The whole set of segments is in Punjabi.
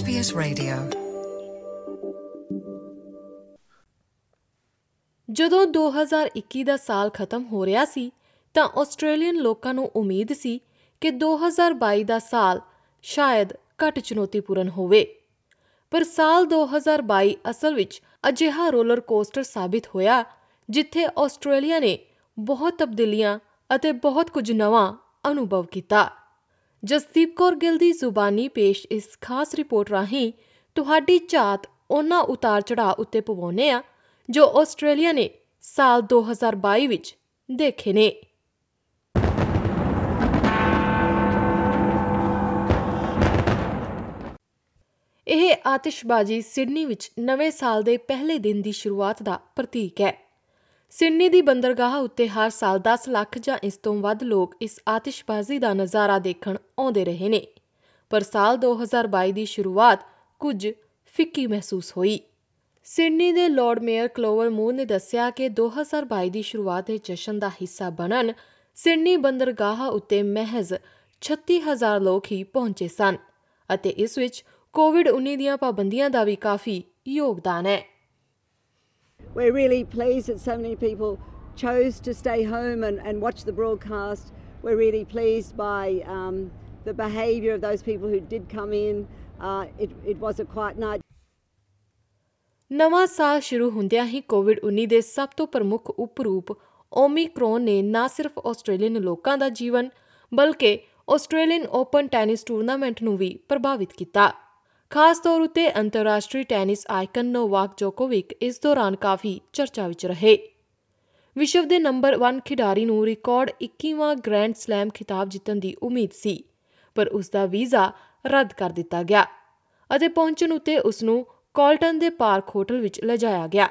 SBS Radio. ਜਦੋਂ 2021 ਦਾ ਸਾਲ ਖਤਮ ਹੋ ਰਿਹਾ ਸੀ, ਤਾਂ ਆਸਟ੍ਰੇਲੀਅਨ ਲੋਕਾਂ ਨੂੰ ਉਮੀਦ ਸੀ ਕਿ 2022 ਦਾ ਸਾਲ ਸ਼ਾਇਦ ਘੱਟ ਚੁਣੌਤੀਪੂਰਨ ਹੋਵੇ। ਪਰ ਸਾਲ 2022 ਅਸਲ ਵਿੱਚ ਅਜਿਹਾ ਰੋਲਰ ਕੋਸਟਰ ਸਾਬਿਤ ਹੋਇਆ, ਜਿੱਥੇ ਆਸਟ੍ਰੇਲੀਆ ਨੇ ਬਹੁਤ ਤਬਦੀਲੀਆਂ ਅਤੇ ਬਹੁਤ ਕੁਝ ਨਵਾਂ ਅਨੁਭਵ ਕੀਤਾ। ਜਸਦੀਪ ਕੌਰ ਗਿੱਲ ਦੀ ਜ਼ੁਬਾਨੀ ਪੇਸ਼ ਇਸ ਖਾਸ ਰਿਪੋਰਟ ਰਾਹੀਂ ਤੁਹਾਡੀ ਝਾਤ ਉਹਨਾਂ ਉਤਾਰ ਚੜਾਅ ਉੱਤੇ ਪਵਾਉਨੇ ਆ, ਜੋ ਆਸਟ੍ਰੇਲੀਆ ਨੇ ਸਾਲ 2022 ਵਿੱਚ ਦੇਖੇ ਨੇ। ਇਹ ਆਤਿਸ਼ਬਾਜ਼ੀ ਸਿਡਨੀ ਵਿੱਚ ਨਵੇਂ ਸਾਲ ਦੇ ਪਹਿਲੇ ਦਿਨ ਦੀ ਸ਼ੁਰੂਆਤ ਦਾ ਪ੍ਰਤੀਕ ਹੈ। ਸਿਡਨੀ ਦੀ ਬੰਦਰਗਾਹ ਉੱਤੇ ਹਰ ਸਾਲ 10 ਲੱਖ ਜਾਂ ਇਸ ਤੋਂ ਵੱਧ ਲੋਕ ਇਸ ਆਤਿਸ਼ਬਾਜ਼ੀ ਦਾ ਨਜ਼ਾਰਾ ਦੇਖਣ ਆਉਂਦੇ ਰਹੇ ਨੇ। ਪਰ ਸਾਲ 2022 ਦੀ ਸ਼ੁਰੂਆਤ ਕੁਝ ਫਿੱਕੀ ਮਹਿਸੂਸ ਹੋਈ। ਸਿਡਨੀ ਦੇ ਲਾਰਡ ਮੇਅਰ ਕਲੋਵਰ ਮੂਰ ਨੇ ਦੱਸਿਆ ਕਿ 2022 ਦੀ ਸ਼ੁਰੂਆਤ ਦੇ ਜਸ਼ਨ ਦਾ ਹਿੱਸਾ ਬਣਨ ਸਿਡਨੀ ਬੰਦਰਗਾਹ ਉੱਤੇ ਮਹਿਜ਼ 36000 ਲੋਕ ਹੀ ਪਹੁੰਚੇ ਸਨ ਅਤੇ ਇਸ ਵਿੱਚ ਕੋਵਿਡ-19 ਦੀਆਂ ਪਾਬੰਦੀਆਂ ਦਾ ਵੀ ਕਾਫੀ ਯੋਗਦਾਨ ਹੈ। We're really pleased that so many people chose to stay home and, and watch the broadcast. We're really pleased by um, the behaviour of those people who did come in. Uh, it, it was a quiet night. ਨਵਾਂ ਸਾਲ ਸ਼ੁਰੂ ਹੁੰਦਿਆਂ ਹੀ ਕੋਵਿਡ-19 ਦੇ ਸਭ ਤੋਂ ਪ੍ਰਮੁੱਖ ਉਪਰੂਪ ਓਮਿਕਰੋਨ ਨੇ ਨਾ ਸਿਰਫ ਆਸਟ੍ਰੇਲੀਅਨ ਲੋਕਾਂ ਦਾ ਜੀਵਨ ਬਲਕਿ ਆਸਟ੍ਰੇਲੀਅਨ ਓਪਨ ਟੈਨਿਸ ਟੂਰਨਾਮੈਂਟ ਨੂੰ ਵੀ ਪ੍ਰਭਾਵਿਤ ਕੀਤਾ ਖਾਸ ਤੌਰ ਉਤੇ ਅੰਤਰਰਾਸ਼ਟਰੀ ਟੈਨਿਸ ਆਈਕਨ ਨੋਵਾਕ ਜੋਕੋਵਿਕ ਇਸ ਦੌਰਾਨ ਕਾਫੀ ਚਰਚਾ ਵਿੱਚ ਰਹੇ। ਵਿਸ਼ਵ ਦੇ ਨੰਬਰ 1 ਖਿਡਾਰੀ ਨੂੰ ਰਿਕਾਰਡ 21ਵਾਂ ਗ੍ਰੈਂਡ ਸਲੈਮ ਖਿਤਾਬ ਜਿੱਤਣ ਦੀ ਉਮੀਦ ਸੀ, ਪਰ ਉਸ ਦਾ ਵੀਜ਼ਾ ਰੱਦ ਕਰ ਦਿੱਤਾ ਗਿਆ ਅਤੇ ਪਹੁੰਚਣ ਉਤੇ ਉਸ ਨੂੰ ਕਾਲਟਨ ਦੇ ਪਾਰਕ ਹੋਟਲ ਵਿੱਚ ਲਿਜਾਇਆ ਗਿਆ,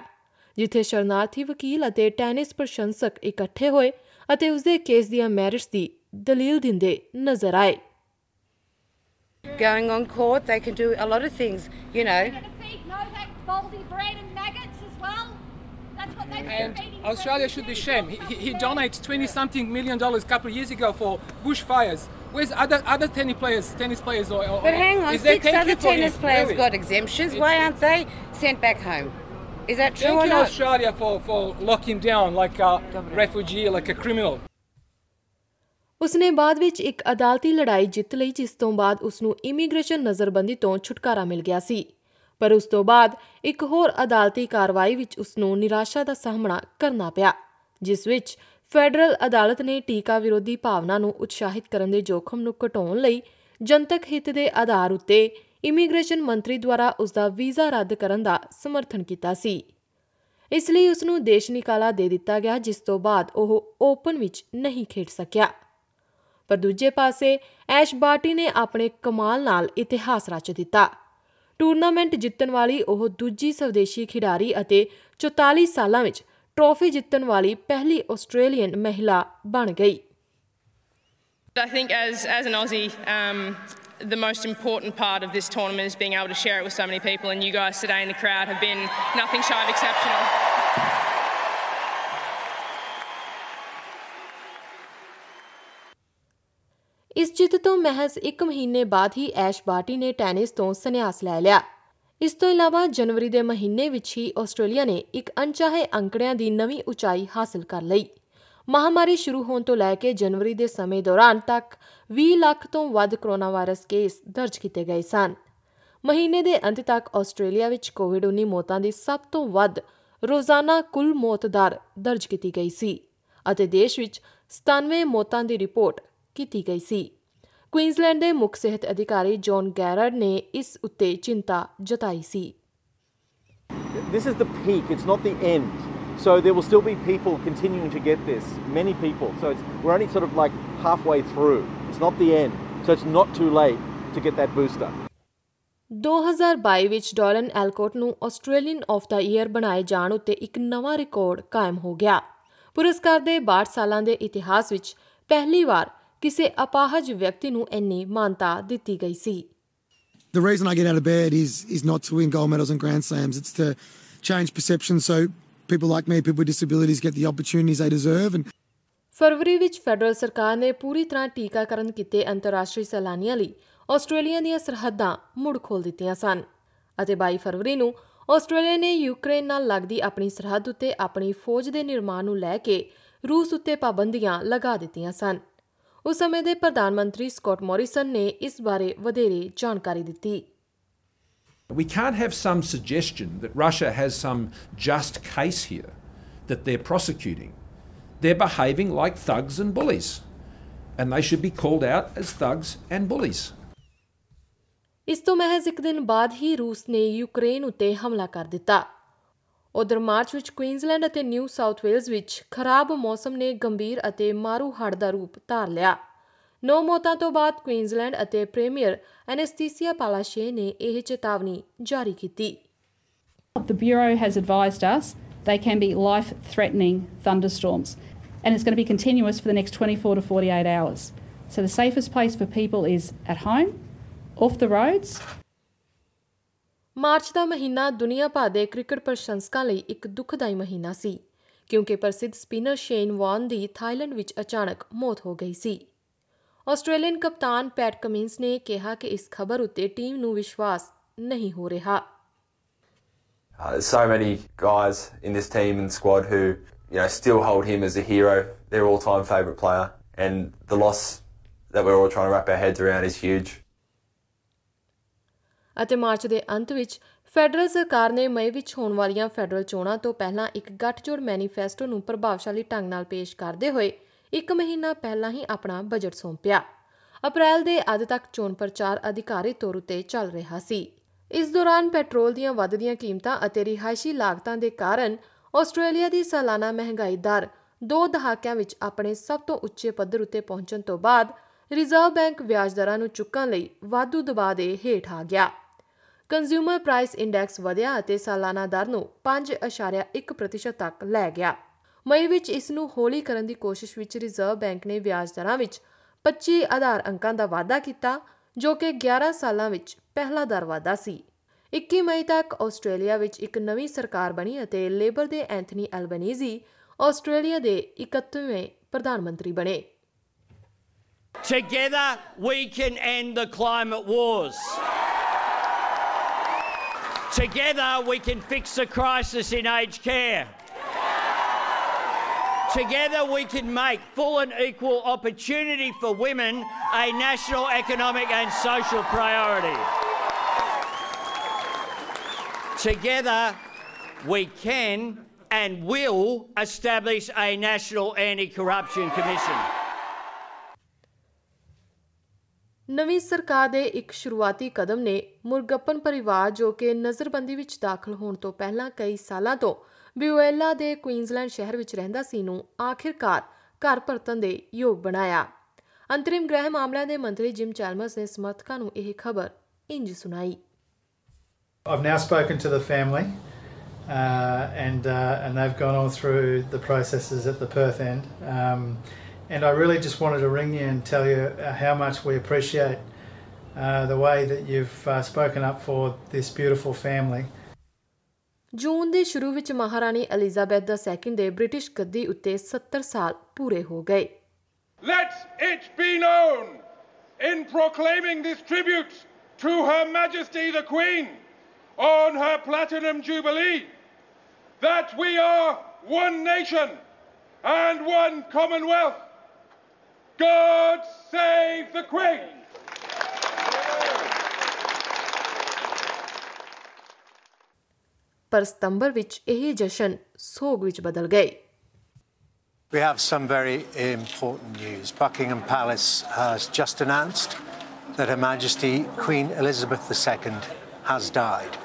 ਜਿੱਥੇ ਸ਼ਰਨਾਰਥੀ ਵਕੀਲ ਅਤੇ ਟੈਨਿਸ ਪ੍ਰਸ਼ੰਸਕ ਇਕੱਠੇ ਹੋਏ ਅਤੇ ਉਸ ਦੇ ਕੇਸ ਦੀਆਂ ਮੈਰਿਟਸ ਦੀ ਦਲੀਲ ਦਿੰਦੇ ਨਜ਼ਰ ਆਏ। Going on court. They can do a lot of things, you know. going to feed Novak Baldy bread and maggots as well. That's what they've And. Australia should be shamed. He, he, he donated 20 something million dollars a couple of years ago for bushfires. Where's other other tennis players? Tennis players or, or But hang on, is there six thank other tennis players Really? got exemptions. Why aren't they sent back home? Is that true Thank or you, not? Australia, for, for locking down like a refugee, like a criminal. ਉਸਨੇ ਬਾਅਦ ਵਿੱਚ ਇੱਕ ਅਦਾਲਤੀ ਲੜਾਈ ਜਿੱਤ ਲਈ, ਜਿਸ ਤੋਂ ਬਾਅਦ ਉਸ ਨੂੰ ਇਮੀਗ੍ਰੇਸ਼ਨ ਨਜ਼ਰਬੰਦੀ ਤੋਂ ਛੁਟਕਾਰਾ ਮਿਲ ਗਿਆ ਸੀ। ਪਰ ਉਸ ਤੋਂ ਬਾਅਦ ਇੱਕ ਹੋਰ ਅਦਾਲਤੀ ਕਾਰਵਾਈ ਵਿੱਚ ਉਸ ਨੂੰ ਨਿਰਾਸ਼ਾ ਦਾ ਸਾਹਮਣਾ ਕਰਨਾ ਪਿਆ, ਜਿਸ ਵਿੱਚ ਫੈਡਰਲ ਅਦਾਲਤ ਨੇ ਟੀਕਾ ਵਿਰੋਧੀ ਭਾਵਨਾ ਨੂੰ ਉਤਸ਼ਾਹਿਤ ਕਰਨ ਦੇ ਜੋਖਮ ਨੂੰ ਘਟਾਉਣ ਲਈ ਜਨਤਕ ਹਿੱਤ ਦੇ ਆਧਾਰ ਉੱਤੇ ਇਮੀਗ੍ਰੇਸ਼ਨ ਮੰਤਰੀ ਦੁਆਰਾ ਉਸ ਦਾ ਵੀਜ਼ਾ ਰੱਦ ਕਰਨ ਦਾ ਸਮਰਥਨ ਕੀਤਾ ਸੀ। ਇਸ ਲਈ ਉਸ ਨੂੰ ਦੇਸ਼ ਨਿਕਾਲਾ ਦੇ ਦਿੱਤਾ ਗਿਆ, ਜਿਸ ਤੋਂ ਬਾਅਦ ਉਹ ਓਪਨ ਵਿੱਚ ਨਹੀਂ ਖੇਡ ਸਕਿਆ। ਪਰ ਦੂਜੇ ਪਾਸੇ ਐਸ਼ ਬਾਰਟੀ ਨੇ ਆਪਣੇ ਕਮਾਲ ਨਾਲ ਇਤਿਹਾਸ ਰਚ ਦਿੱਤਾ ਟੂਰਨਾਮੈਂਟ ਜਿੱਤਣ ਵਾਲੀ ਉਹ ਦੂਜੀ ਸਵਦੇਸ਼ੀ ਖਿਡਾਰੀ ਅਤੇ 44 ਸਾਲਾਂ ਵਿੱਚ ਟਰੋਫੀ ਜਿੱਤਣ ਵਾਲੀ ਪਹਿਲੀ ਆਸਟ੍ਰੇਲੀਅਨ ਮਹਿਲਾ ਬਣ ਗਈ I think as, as an Aussie, um, the most important part of this tournament is being able to share it with so many people, and you guys today in the crowd have been nothing shy of exceptional. ਇਸ ਜਿੱਤ ਤੋਂ ਮਹਿਜ਼ 1 ਮਹੀਨੇ ਬਾਅਦ ਹੀ ਐਸ਼ ਬਾਰਟੀ ਨੇ ਟੈਨਿਸ ਤੋਂ ਸੰਨਿਆਸ ਲੈ ਲਿਆ। ਇਸ ਤੋਂ ਇਲਾਵਾ ਜਨਵਰੀ ਦੇ ਮਹੀਨੇ ਵਿੱਚ ਹੀ ਆਸਟ੍ਰੇਲੀਆ ਨੇ ਇੱਕ ਅਣਚਾਹੇ ਅੰਕੜਿਆਂ ਦੀ ਨਵੀਂ ਉਚਾਈ ਹਾਸਲ ਕਰ ਲਈ। ਮਹਾਮਾਰੀ ਸ਼ੁਰੂ ਹੋਣ ਤੋਂ ਲੈ ਕੇ ਜਨਵਰੀ ਦੇ ਸਮੇਂ ਦੌਰਾਨ ਤੱਕ 20 ਲੱਖ ਤੋਂ ਵੱਧ ਕੋਰੋਨਾ ਵਾਇਰਸ ਕੇਸ ਦਰਜ ਕੀਤੇ ਗਏ ਸਨ। ਮਹੀਨੇ ਦੇ ਅੰਤ ਤੱਕ ਆਸਟ੍ਰੇਲੀਆ ਵਿੱਚ ਕੋਵਿਡ-19 ਮੌਤਾਂ ਦੀ ਸਭ ਤੋਂ ਵੱਧ ਰੋਜ਼ਾਨਾ ਕੁੱਲ ਮੌਤ ਦਰ ਦਰਜ ਕੀਤੀ ਗਈ ਸੀ ਅਤੇ ਦੇਸ਼ ਵਿੱਚ 97 ਮੌਤਾਂ ਦੀ ਰਿਪੋਰਟ ਕੀਤੀ ਗਈ ਸੀ ਕੁਈਨਜ਼ਲੈਂਡ ਦੇ ਮੁੱਖ ਸਿਹਤ ਅਧਿਕਾਰੀ ਜੌਨ ਗੈਰਡ ਨੇ ਇਸ ਉੱਤੇ ਚਿੰਤਾ ਜਤਾਈ ਸੀ This is the peak, it's not the end. So there will still be people continuing to get this, many people. So it's, we're only sort of like halfway through. It's not the end. So it's not too late to get that booster. 2022 ਵਿੱਚ ਡੋਲਨ ਐਲਕੋਟ ਨੂੰ ਆਸਟ੍ਰੇਲੀਅਨ ਆਫ ਦਾ ਈਅਰ ਬਣਾਏ ਜਾਣ ਉੱਤੇ ਇੱਕ ਨਵਾਂ ਰਿਕਾਰਡ ਕਾਇਮ ਹੋ ਗਿਆ ਪੁਰਸਕਾਰ ਦੇ 62 ਸਾਲਾਂ ਦੇ ਇਤਿਹਾਸ ਵਿੱਚ ਪਹਿਲੀ ਵਾਰ ਕਿਸੇ ਅਪਾਹਜ ਵਿਅਕਤੀ ਨੂੰ ਇੰਨੀ ਮਾਨਤਾ ਦਿੱਤੀ ਗਈ ਸੀ The reason I get out of bed is is not to win gold medals and grand slams. It's to change perception so people like me, people with disabilities, get the opportunities they deserve. And ਫਰਵਰੀ ਵਿੱਚ ਫੈਡਰਲ ਸਰਕਾਰ ਨੇ ਪੂਰੀ ਤਰ੍ਹਾਂ ਟੀਕਾਕਰਨ ਕੀਤੇ ਅੰਤਰਰਾਸ਼ਟਰੀ ਸੈਲਾਨੀਆਂ ਲਈ ਆਸਟ੍ਰੇਲੀਆ ਦੀਆਂ ਸਰਹੱਦਾਂ ਮੁੜ ਖੋਲ ਦਿੱਤੀਆਂ ਸਨ ਅਤੇ 22 ਫਰਵਰੀ ਨੂੰ ਆਸਟ੍ਰੇਲੀਆ ਨੇ ਯੂਕਰੇਨ ਨਾਲ ਲੱਗਦੀ ਆਪਣੀ ਸਰਹੱਦ ਉੱਤੇ ਆਪਣੀ ਫੌਜ ਦੇ ਨਿਰਮਾਣ ਨੂੰ ਲੈ ਕੇ ਰੂਸ ਉੱਤੇ ਪਾਬੰਦੀਆਂ ਲਗਾ ਦਿੱਤੀਆਂ ਸਨ ਉਸ ਸਮੇਂ ਦੇ ਪ੍ਰਧਾਨ ਮੰਤਰੀ ਸਕਾਟ ਮੋਰਿਸਨ ਨੇ ਇਸ ਬਾਰੇ ਵਧੇਰੇ ਜਾਣਕਾਰੀ ਦਿੱਤੀ We can't have some suggestion that Russia has some just case here that they're prosecuting. They're behaving like thugs and bullies, and they should be called out as thugs and bullies. ਇਸ ਤੋਂ ਮਹਿਜ਼ ਇੱਕ ਦਿਨ ਬਾਅਦ ਹੀ ਰੂਸ ਨੇ ਯੂਕਰੇਨ ਉੱਤੇ ਹਮਲਾ ਕਰ ਦਿੱਤਾ ਉਧਰ ਮਾਰਚ ਵਿੱਚ ਕੁਈਨਜ਼ਲੈਂਡ ਅਤੇ ਨਿਊ ਸਾਊਥ ਵੇਲਜ਼ ਵਿੱਚ ਖਰਾਬ ਮੌਸਮ ਨੇ ਗੰਭੀਰ ਅਤੇ ਮਾਰੂ ਹੜ੍ਹ ਦਾ ਰੂਪ ਧਾਰ ਲਿਆ ਨੌ ਮੌਤਾਂ ਤੋਂ ਬਾਅਦ ਕੁਈਨਜ਼ਲੈਂਡ ਅਤੇ ਪ੍ਰੀਮੀਅਰ ਐਨੈਸਥੀਸੀਆ ਪਾਲਾਸ਼ੇ ਨੇ ਇਹ ਚੇਤਾਵਨੀ ਜਾਰੀ ਕੀਤੀ The Bureau has advised us they can be life threatening thunderstorms and it's going to be continuous for the next 24 to 48 hours. So the safest place for people is at home, off the roads, March ਦਾ ਮਹੀਨਾ ਦੁਨੀਆ ਭਰ ਦੇ ਕ੍ਰਿਕਟ ਪ੍ਰਸ਼ੰਸਕਾਂ ਲਈ ਇੱਕ ਦੁਖਦਾਈ ਮਹੀਨਾ ਸੀ ਕਿਉਂਕਿ ਪ੍ਰਸਿੱਧ ਸਪਿਨਰ ਸ਼ੇਨ ਵਾਨ ਦੀ ਥਾਈਲੈਂਡ ਵਿੱਚ ਅਚਾਨਕ ਮੌਤ ਹੋ ਗਈ ਸੀ ਆਸਟ੍ਰੇਲੀਅਨ ਕਪਤਾਨ ਪੈਟ ਕਮਿੰਸ ਨੇ ਕਿਹਾ ਕਿ ਇਸ ਖਬਰ ਉੱਤੇ ਟੀਮ ਨੂੰ ਵਿਸ਼ਵਾਸ ਨਹੀਂ ਹੋ ਰਿਹਾ Uh, there's so many guys in this team and squad who, you know, still hold him as a hero, their all-time favourite player, and the loss that we're all trying to wrap our heads around is huge. ਅਤੇ ਮਾਰਚ ਦੇ ਅੰਤ ਵਿੱਚ ਫੈਡਰਲ ਸਰਕਾਰ ਨੇ ਮਈ ਵਿੱਚ ਹੋਣ ਵਾਲੀਆਂ ਫੈਡਰਲ ਚੋਣਾਂ ਤੋਂ ਪਹਿਲਾਂ ਇੱਕ ਗੱਠਜੋੜ ਮੈਨੀਫੈਸਟੋ ਨੂੰ ਪ੍ਰਭਾਵਸ਼ਾਲੀ ਢੰਗ ਨਾਲ ਪੇਸ਼ ਕਰਦੇ ਹੋਏ ਇੱਕ ਮਹੀਨਾ ਪਹਿਲਾਂ ਹੀ ਆਪਣਾ ਬਜਟ ਸੌਂਪਿਆ। ਅਪ੍ਰੈਲ ਦੇ ਅੱਧ ਤੱਕ ਚੋਣ ਪ੍ਰਚਾਰ ਅਧਿਕਾਰੀ ਤੌਰ ਉਤੇ ਚੱਲ ਰਿਹਾ ਸੀ। ਇਸ ਦੌਰਾਨ ਪੈਟਰੋਲ ਦੀਆਂ ਵੱਧਦੀਆਂ ਕੀਮਤਾਂ ਅਤੇ ਰਿਹਾਇਸ਼ੀ ਲਾਗਤਾਂ ਦੇ ਕਾਰਨ ਆਸਟ੍ਰੇਲੀਆ ਦੀ ਸਾਲਾਨਾ ਮਹਿੰਗਾਈ ਦਰ ਦੋ ਦਹਾਕਿਆਂ ਵਿੱਚ ਆਪਣੇ ਸਭ ਤੋਂ ਉੱਚੇ ਪੱਧਰ ਉੱਤੇ ਪਹੁੰਚਣ ਤੋਂ ਬਾਅਦ ਰਿਜ਼ਰਵ ਬੈਂਕ ਵਿਆਜ ਦਰਾਂ ਨੂੰ ਚੁੱਕਣ ਲਈ ਵਾਧੂ ਦਬਾਅ ਦੇ ਹੇਠ ਆ ਗਿਆ। ਕੰਜ਼ਿਊਮਰ ਪ੍ਰਾਈਸ ਇੰਡੈਕਸ ਵਧਿਆ ਅਤੇ ਸਾਲਾਨਾ ਦਰ ਨੂੰ 5.1% ਤੱਕ ਲੈ ਗਿਆ। ਮਈ ਵਿੱਚ ਇਸ ਨੂੰ ਹੌਲੀ ਕਰਨ ਦੀ ਕੋਸ਼ਿਸ਼ ਵਿੱਚ ਰਿਜ਼ਰਵ ਬੈਂਕ ਨੇ ਵਿਆਜ ਦਰਾਂ ਵਿੱਚ 25 ਆਧਾਰ ਅੰਕਾਂ ਦਾ ਵਾਧਾ ਕੀਤਾ, ਜੋ ਕਿ 11 ਸਾਲਾਂ ਵਿੱਚ ਪਹਿਲਾ ਦਰ ਵਾਧਾ ਸੀ। 21 ਮਈ ਤੱਕ ਆਸਟ੍ਰੇਲੀਆ ਵਿੱਚ ਇੱਕ ਨਵੀਂ ਸਰਕਾਰ ਬਣੀ ਅਤੇ ਲੇਬਰ ਦੇ ਐਂਥਨੀ ਐਲਬਨੀਜ਼ੀ ਆਸਟ੍ਰੇਲੀਆ ਦੇ 31ਵੇਂ ਪ੍ਰਧਾਨ ਮੰਤਰੀ ਬਣੇ। Together, we can end the climate wars. Together we can fix the crisis in aged care. Together we can make full and equal opportunity for women a national economic and social priority. Together we can and will establish a national anti-corruption commission. ਨਵੀਂ ਸਰਕਾਰ ਦੇ ਇੱਕ ਸ਼ੁਰੂਆਤੀ ਕਦਮ ਨੇ ਮੁਰਗੱਪਨ ਪਰਿਵਾਰ ਜੋ ਕਿ ਨਜ਼ਰਬੰਦੀ ਵਿੱਚ ਦਾਖਲ ਹੋਣ ਤੋਂ ਪਹਿਲਾਂ ਕਈ ਸਾਲਾਂ ਤੋਂ ਬਿਊਏਲਾ ਦੇ ਕੁਈਨਜ਼ਲੈਂਡ ਸ਼ਹਿਰ ਵਿੱਚ ਰਹਿੰਦਾ ਸੀ ਨੂੰ ਆਖਿਰਕਾਰ ਘਰ ਪਰਤਣ ਦੇ ਯੋਗ ਬਣਾਇਆ ਅੰਤਰਿਮ ਗ੍ਰਹਿ ਮਾਮਲਿਆਂ ਦੇ ਮੰਤਰੀ ਜਿਮ ਚੈਲਮਰਸ ਨੇ ਸਮਰਥਕਾਂ ਨੂੰ ਇਹ ਖਬਰ ਇੰਜ ਸੁਣਾਈ I've now spoken to the family, uh, and uh, and they've gone all through the processes at the Perth end. Um, and I really just wanted to ring you and tell you uh, how much we appreciate uh, the way that you've uh, spoken up for this beautiful family. ਜੂਨ ਦੇ ਸ਼ੁਰੂ ਵਿੱਚ ਮਹਾਰਾਣੀ ਐਲਿਜ਼ਾਬੈਥ II ਦੇ ਬ੍ਰਿਟਿਸ਼ ਗੱਦੀ ਉੱਤੇ 70 ਸਾਲ ਪੂਰੇ ਹੋ ਗਏ Let it be known in proclaiming this tribute to Her Majesty the Queen on her Platinum Jubilee that we are one nation and one Commonwealth. God save the Queen! ਪਰ ਸਤੰਬਰ ਵਿੱਚ ਇਹ ਜਸ਼ਨ ਸੋਗ ਵਿੱਚ ਬਦਲ ਗਏ We have some very important news. Buckingham Palace has just announced that Her Majesty Queen Elizabeth II has died.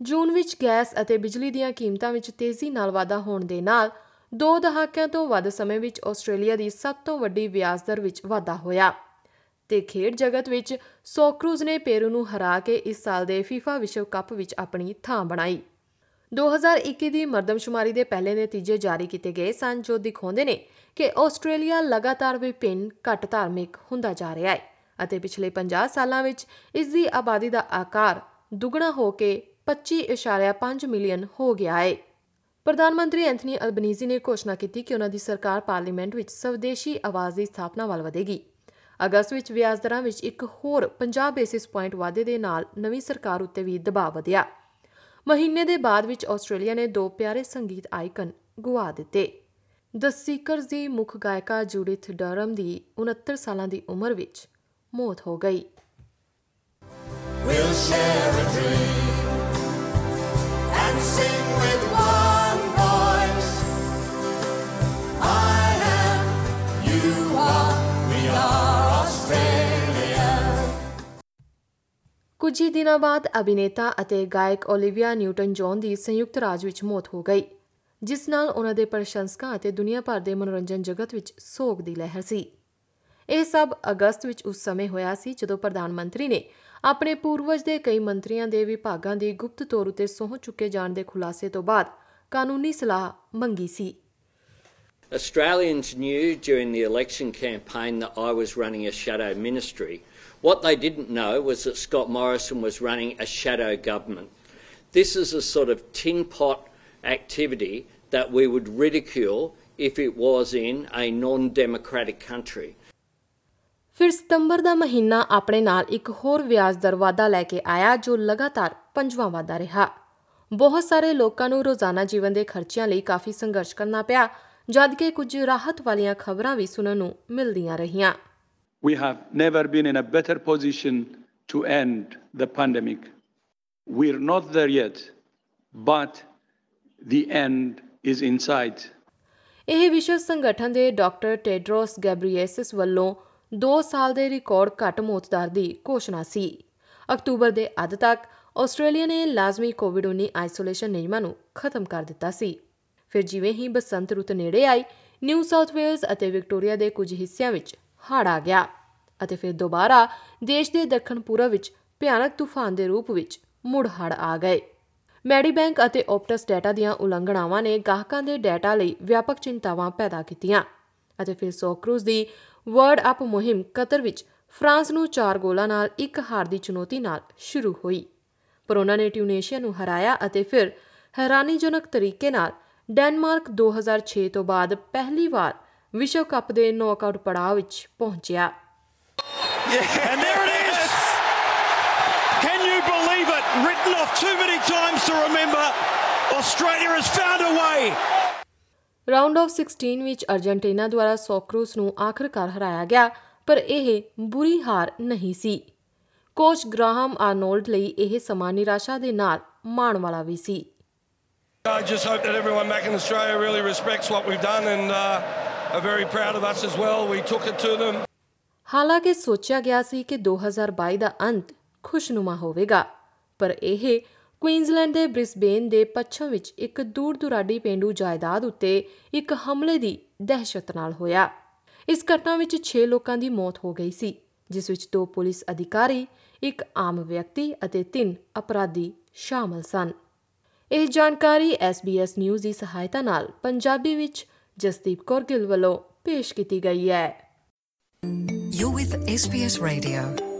ਜੂਨ ਵਿੱਚ ਗੈਸ ਅਤੇ ਬਿਜਲੀ ਦੀਆਂ ਕੀਮਤਾਂ ਵਿੱਚ ਤੇਜ਼ੀ ਨਾਲ ਵਾਧਾ ਹੋਣ ਦੇ ਨਾਲ ਦੋ ਦਹਾਕਿਆਂ ਤੋਂ ਵੱਧ ਸਮੇਂ ਵਿੱਚ ਆਸਟ੍ਰੇਲੀਆ ਦੀ ਸਭ ਤੋਂ ਵੱਡੀ ਵਿਆਜ ਦਰ ਵਿੱਚ ਵਾਧਾ ਹੋਇਆ ਤੇ ਖੇਡ ਜਗਤ ਵਿੱਚ ਸੋਕਰੂਜ਼ ਨੇ ਪੇਰੂ ਨੂੰ ਹਰਾ ਕੇ ਇਸ ਸਾਲ ਦੇ FIFA ਵਿਸ਼ਵ ਕੱਪ ਵਿੱਚ ਆਪਣੀ ਥਾਂ ਬਣਾਈ। 2021 ਦੀ ਮਰਦਮਸ਼ੁਮਾਰੀ ਦੇ ਪਹਿਲੇ ਨਤੀਜੇ ਜਾਰੀ ਕੀਤੇ ਗਏ ਸਨ, ਜੋ ਦਿਖਾਉਂਦੇ ਨੇ ਕਿ ਆਸਟ੍ਰੇਲੀਆ ਲਗਾਤਾਰ ਵਿਭਿੰਨ ਘੱਟ ਧਾਰਮਿਕ ਹੁੰਦਾ ਜਾ ਰਿਹਾ ਹੈ ਅਤੇ ਪਿਛਲੇ 50 ਸਾਲਾਂ ਵਿੱਚ ਇਸ ਦੀ ਆਬਾਦੀ ਦਾ ਆਕਾਰ ਦੁੱਗਣਾ ਹੋ ਕੇ 25.5 ਮਿਲੀਅਨ ਹੋ ਗਿਆ ਹੈ। ਪ੍ਰਧਾਨ ਮੰਤਰੀ ਐਂਥਨੀ ਅਲਬਨੀਜ਼ੀ ਨੇ ਘੋਸ਼ਣਾ ਕੀਤੀ ਕਿ ਉਹਨਾਂ ਦੀ ਸਰਕਾਰ ਪਾਰਲੀਮੈਂਟ ਵਿੱਚ ਸਵਦੇਸ਼ੀ ਆਵਾਜ਼ ਦੀ ਸਥਾਪਨਾ ਵੱਲ ਵਧੇਗੀ। ਅਗਸਤ ਵਿੱਚ ਵਿਆਜ ਦਰਾਂ ਵਿੱਚ ਇੱਕ ਹੋਰ 50 ਬੇਸਿਸ ਪੁਆਇੰਟ ਵਾਧੇ ਦੇ ਨਾਲ ਨਵੀਂ ਸਰਕਾਰ ਉੱਤੇ ਵੀ ਦਬਾਅ ਵਧਿਆ। ਮਹੀਨੇ ਦੇ ਬਾਅਦ ਵਿੱਚ ਆਸਟ੍ਰੇਲੀਆ ਨੇ ਦੋ ਪਿਆਰੇ ਸੰਗੀਤ ਆਈਕਨ ਗੁਆ ਦਿੱਤੇ। ਦ ਸੀਕਰਸ ਦੀ ਮੁੱਖ ਗਾਇਕਾ ਜੂਡਿਥ ਡਰਮ ਦੀ 69 ਸਾਲਾਂ ਦੀ ਉਮਰ ਵਿੱਚ ਮੌਤ ਹੋ ਗਈ। We'll share a dream and sing with ਕੁਝ ਹੀ ਦਿਨਾਂ ਬਾਅਦ ਅਭਿਨੇਤਾ ਅਤੇ ਗਾਇਕ ਓਲਿਵੀਆ ਨਿਊਟਨ ਜੌਨ ਦੀ ਸੰਯੁਕਤ ਰਾਜ ਵਿੱਚ ਮੌਤ ਹੋ ਗਈ, ਜਿਸ ਨਾਲ ਉਹਨਾਂ ਦੇ ਪ੍ਰਸ਼ੰਸਕਾਂ ਅਤੇ ਦੁਨੀਆ ਭਰ ਦੇ ਮਨੋਰੰਜਨ ਜਗਤ ਵਿੱਚ ਸੋਗ ਦੀ ਲਹਿਰ ਸੀ ਇਹ ਸਭ ਅਗਸਤ ਵਿੱਚ ਉਸ ਸਮੇਂ ਹੋਇਆ ਸੀ ਜਦੋਂ ਪ੍ਰਧਾਨ ਮੰਤਰੀ ਨੇ ਆਪਣੇ ਪੂਰਵਜ ਦੇ ਕਈ ਮੰਤਰੀਆਂ ਦੇ ਵਿਭਾਗਾਂ ਦੀ ਗੁਪਤ ਤੌਰ ਉਤੇ ਸਹੁੰ ਚੁੱਕੇ ਜਾਣ ਦੇ ਖੁਲਾਸੇ ਤੋਂ ਬਾਅਦ ਕਾਨੂੰਨੀ ਸਲਾਹ ਮੰਗੀ ਸੀ Australians knew during the election campaign that I was running a shadow ministry. What they didn't know was that Scott Morrison was running a shadow government. This is a sort of tin pot activity that we would ridicule if it was in a non democratic country. ਫਿਰ ਸਤੰਬਰ ਦਾ ਮਹੀਨਾ ਆਪਣੇ ਨਾਲ ਇੱਕ ਹੋਰ ਵਿਆਜ ਦਰ ਵਾਧਾ ਲੈ ਕੇ ਆਇਆ ਜੋ ਲਗਾਤਾਰ ਪੰਜਵਾਂ ਵਾਧਾ ਰਿਹਾ ਬਹੁਤ ਸਾਰੇ ਲੋਕਾਂ ਨੂੰ ਰੋਜ਼ਾਨਾ ਜੀਵਨ ਦੇ ਖਰਚਿਆਂ ਲਈ ਕਾਫੀ ਸੰਘਰਸ਼ ਕਰਨਾ ਪਿਆ ਜਦਕਿ ਕੁਝ ਰਾਹਤ ਵਾਲੀਆਂ ਖਬਰਾਂ ਵੀ ਸੁਣਨ ਨੂੰ ਮਿਲਦੀਆਂ ਰਹੀਆਂ We have never been in a better position to end the pandemic. We're not there yet, but the end is in sight. ਇਹ ਵਿਸ਼ਵ ਸੰਗਠਨ ਦੇ ਡਾਕਟਰ ਟੈਡਰੋਸ ਗੈਬਰੀਏਸਿਸ ਵੱਲੋਂ 2 ਸਾਲ ਦੇ ਰਿਕਾਰਡ ਘੱਟ ਮੌਤ ਦਰ ਦੀ ਘੋਸ਼ਣਾ ਸੀ ਅਕਤੂਬਰ ਦੇ ਅੱਧ ਤੱਕ ਆਸਟ੍ਰੇਲੀਆ ਨੇ ਲਾਜ਼ਮੀ ਕੋਵਿਡ-19 ਆਈਸੋਲੇਸ਼ਨ ਨਿਯਮਾਂ ਨੂੰ ਖਤਮ ਕਰ ਦਿੱਤਾ ਸੀ ਫਿਰ ਜਿਵੇਂ ਹੀ ਬਸੰਤ ਰੁੱਤ ਨੇੜੇ ਆਈ ਨਿਊ ਸਾਊਥ ਵੇਲਜ਼ ਅਤੇ ਵਿਕਟੋਰੀਆ ਦੇ ਕੁਝ ਹਿੱਸਿਆਂ ਵਿੱਚ ਹੜ੍ਹ ਆ ਗਿਆ ਅਤੇ ਫਿਰ ਦੁਬਾਰਾ ਦੇਸ਼ ਦੇ ਦੱਖਣ ਪੂਰਬ ਵਿੱਚ ਭਿਆਨਕ ਤੂਫਾਨ ਦੇ ਰੂਪ ਵਿੱਚ ਮੁੜ ਹੜ੍ਹ ਆ ਗਏ। ਮੈਡੀਬੈਂਕ ਅਤੇ ਓਪਟਸ ਡਾਟਾ ਦੀਆਂ ਉਲੰਘਣਾਵਾਂ ਨੇ ਗਾਹਕਾਂ ਦੇ ਡਾਟਾ ਲਈ ਵਿਆਪਕ ਚਿੰਤਾਵਾਂ ਪੈਦਾ ਕੀਤੀਆਂ ਅਤੇ ਫਿਰ ਸੋਕਰੂਜ਼ ਦੀ ਵਰਡ ਅਪ ਮੁਹਿੰਮ ਕਤਰ ਵਿੱਚ ਫਰਾਂਸ ਨੂੰ 4 ਗੋਲਾਂ ਨਾਲ ਇੱਕ ਹਾਰ ਦੀ ਚੁਣੌਤੀ ਨਾਲ ਸ਼ੁਰੂ ਹੋਈ। ਪਰ ਉਹਨਾਂ ਨੇ ਟਿਊਨੀਸ਼ੀਆ ਨੂੰ ਹਰਾਇਆ ਅਤੇ ਫਿਰ ਹੈਰਾਨੀਜਨਕ ਤਰੀਕੇ ਨਾਲ ਡੈਨਮਾਰਕ 2006 ਤੋਂ ਬਾਅਦ ਪਹਿਲੀ ਵਾਰ ਵਿਸ਼ਵ ਕੱਪ ਦੇ ਨੌਕਆਊਟ ਪੜਾਅ ਵਿੱਚ ਪਹੁੰਚਿਆ And there it is! Can you believe it? Written off too many times to remember. Australia has found a way. Round of 16 ਵਿੱਚ ਅਰਜنٹੀਨਾ ਦੁਆਰਾ ਸੌਕਰੂਸ ਨੂੰ ਆਖਰਕਾਰ ਹਰਾਇਆ ਗਿਆ ਪਰ ਇਹ ਬੁਰੀ ਹਾਰ ਨਹੀਂ ਸੀ ਕੋਚ ਗ੍ਰਾਹਮ ਆਰਨੋਲਡ ਲਈ ਇਹ ਸਮਾਂ ਨਿਰਾਸ਼ਾ ਦੇ ਨਾਲ ਮਾਣ ਵਾਲਾ ਵੀ ਸੀ I just hope that everyone back in Australia really respects what we've done and uh, are very proud of us as well. We took it to them. ਹਾਲਾਂਕਿ ਸੋਚਿਆ ਗਿਆ ਸੀ ਕਿ 2022 ਦਾ ਅੰਤ ਖੁਸ਼ਨੁਮਾ ਹੋਵੇਗਾ, ਪਰ ਇਹ ਕੁਈਨਜ਼ਲੈਂਡ ਦੇ ਬ੍ਰਿਸਬੇਨ ਦੇ ਪੱਛਮ ਵਿੱਚ ਇੱਕ ਦੂਰ ਦੁਰਾਡੀ ਪਿੰਡੂ ਜਾਇਦਾਦ ਉੱਤੇ ਇੱਕ ਹਮਲੇ ਦੀ ਦਹਿਸ਼ਤ ਨਾਲ ਹੋਇਆ ਇਸ ਘਟਨਾ ਵਿੱਚ 6 ਲੋਕਾਂ ਦੀ ਮੌਤ ਹੋ ਗਈ ਸੀ, ਜਿਸ ਵਿੱਚ ਦੋ ਪੁਲਿਸ ਅਧਿਕਾਰੀ, ਇੱਕ ਆਮ ਵਿਅਕਤੀ ਅਤੇ 3 ਅਪਰਾਧੀ ਸ਼ਾਮਲ ਸਨ ਇਹ ਜਾਣਕਾਰੀ SBS ਨਿਊਜ਼ ਦੀ ਸਹਾਇਤਾ ਨਾਲ ਪੰਜਾਬੀ ਵਿੱਚ ਜਸਦੀਪ ਕੌਰ ਗਿੱਲ ਵੱਲੋਂ ਪੇਸ਼ ਕੀਤੀ ਗਈ ਹੈ You're with SBS Radio.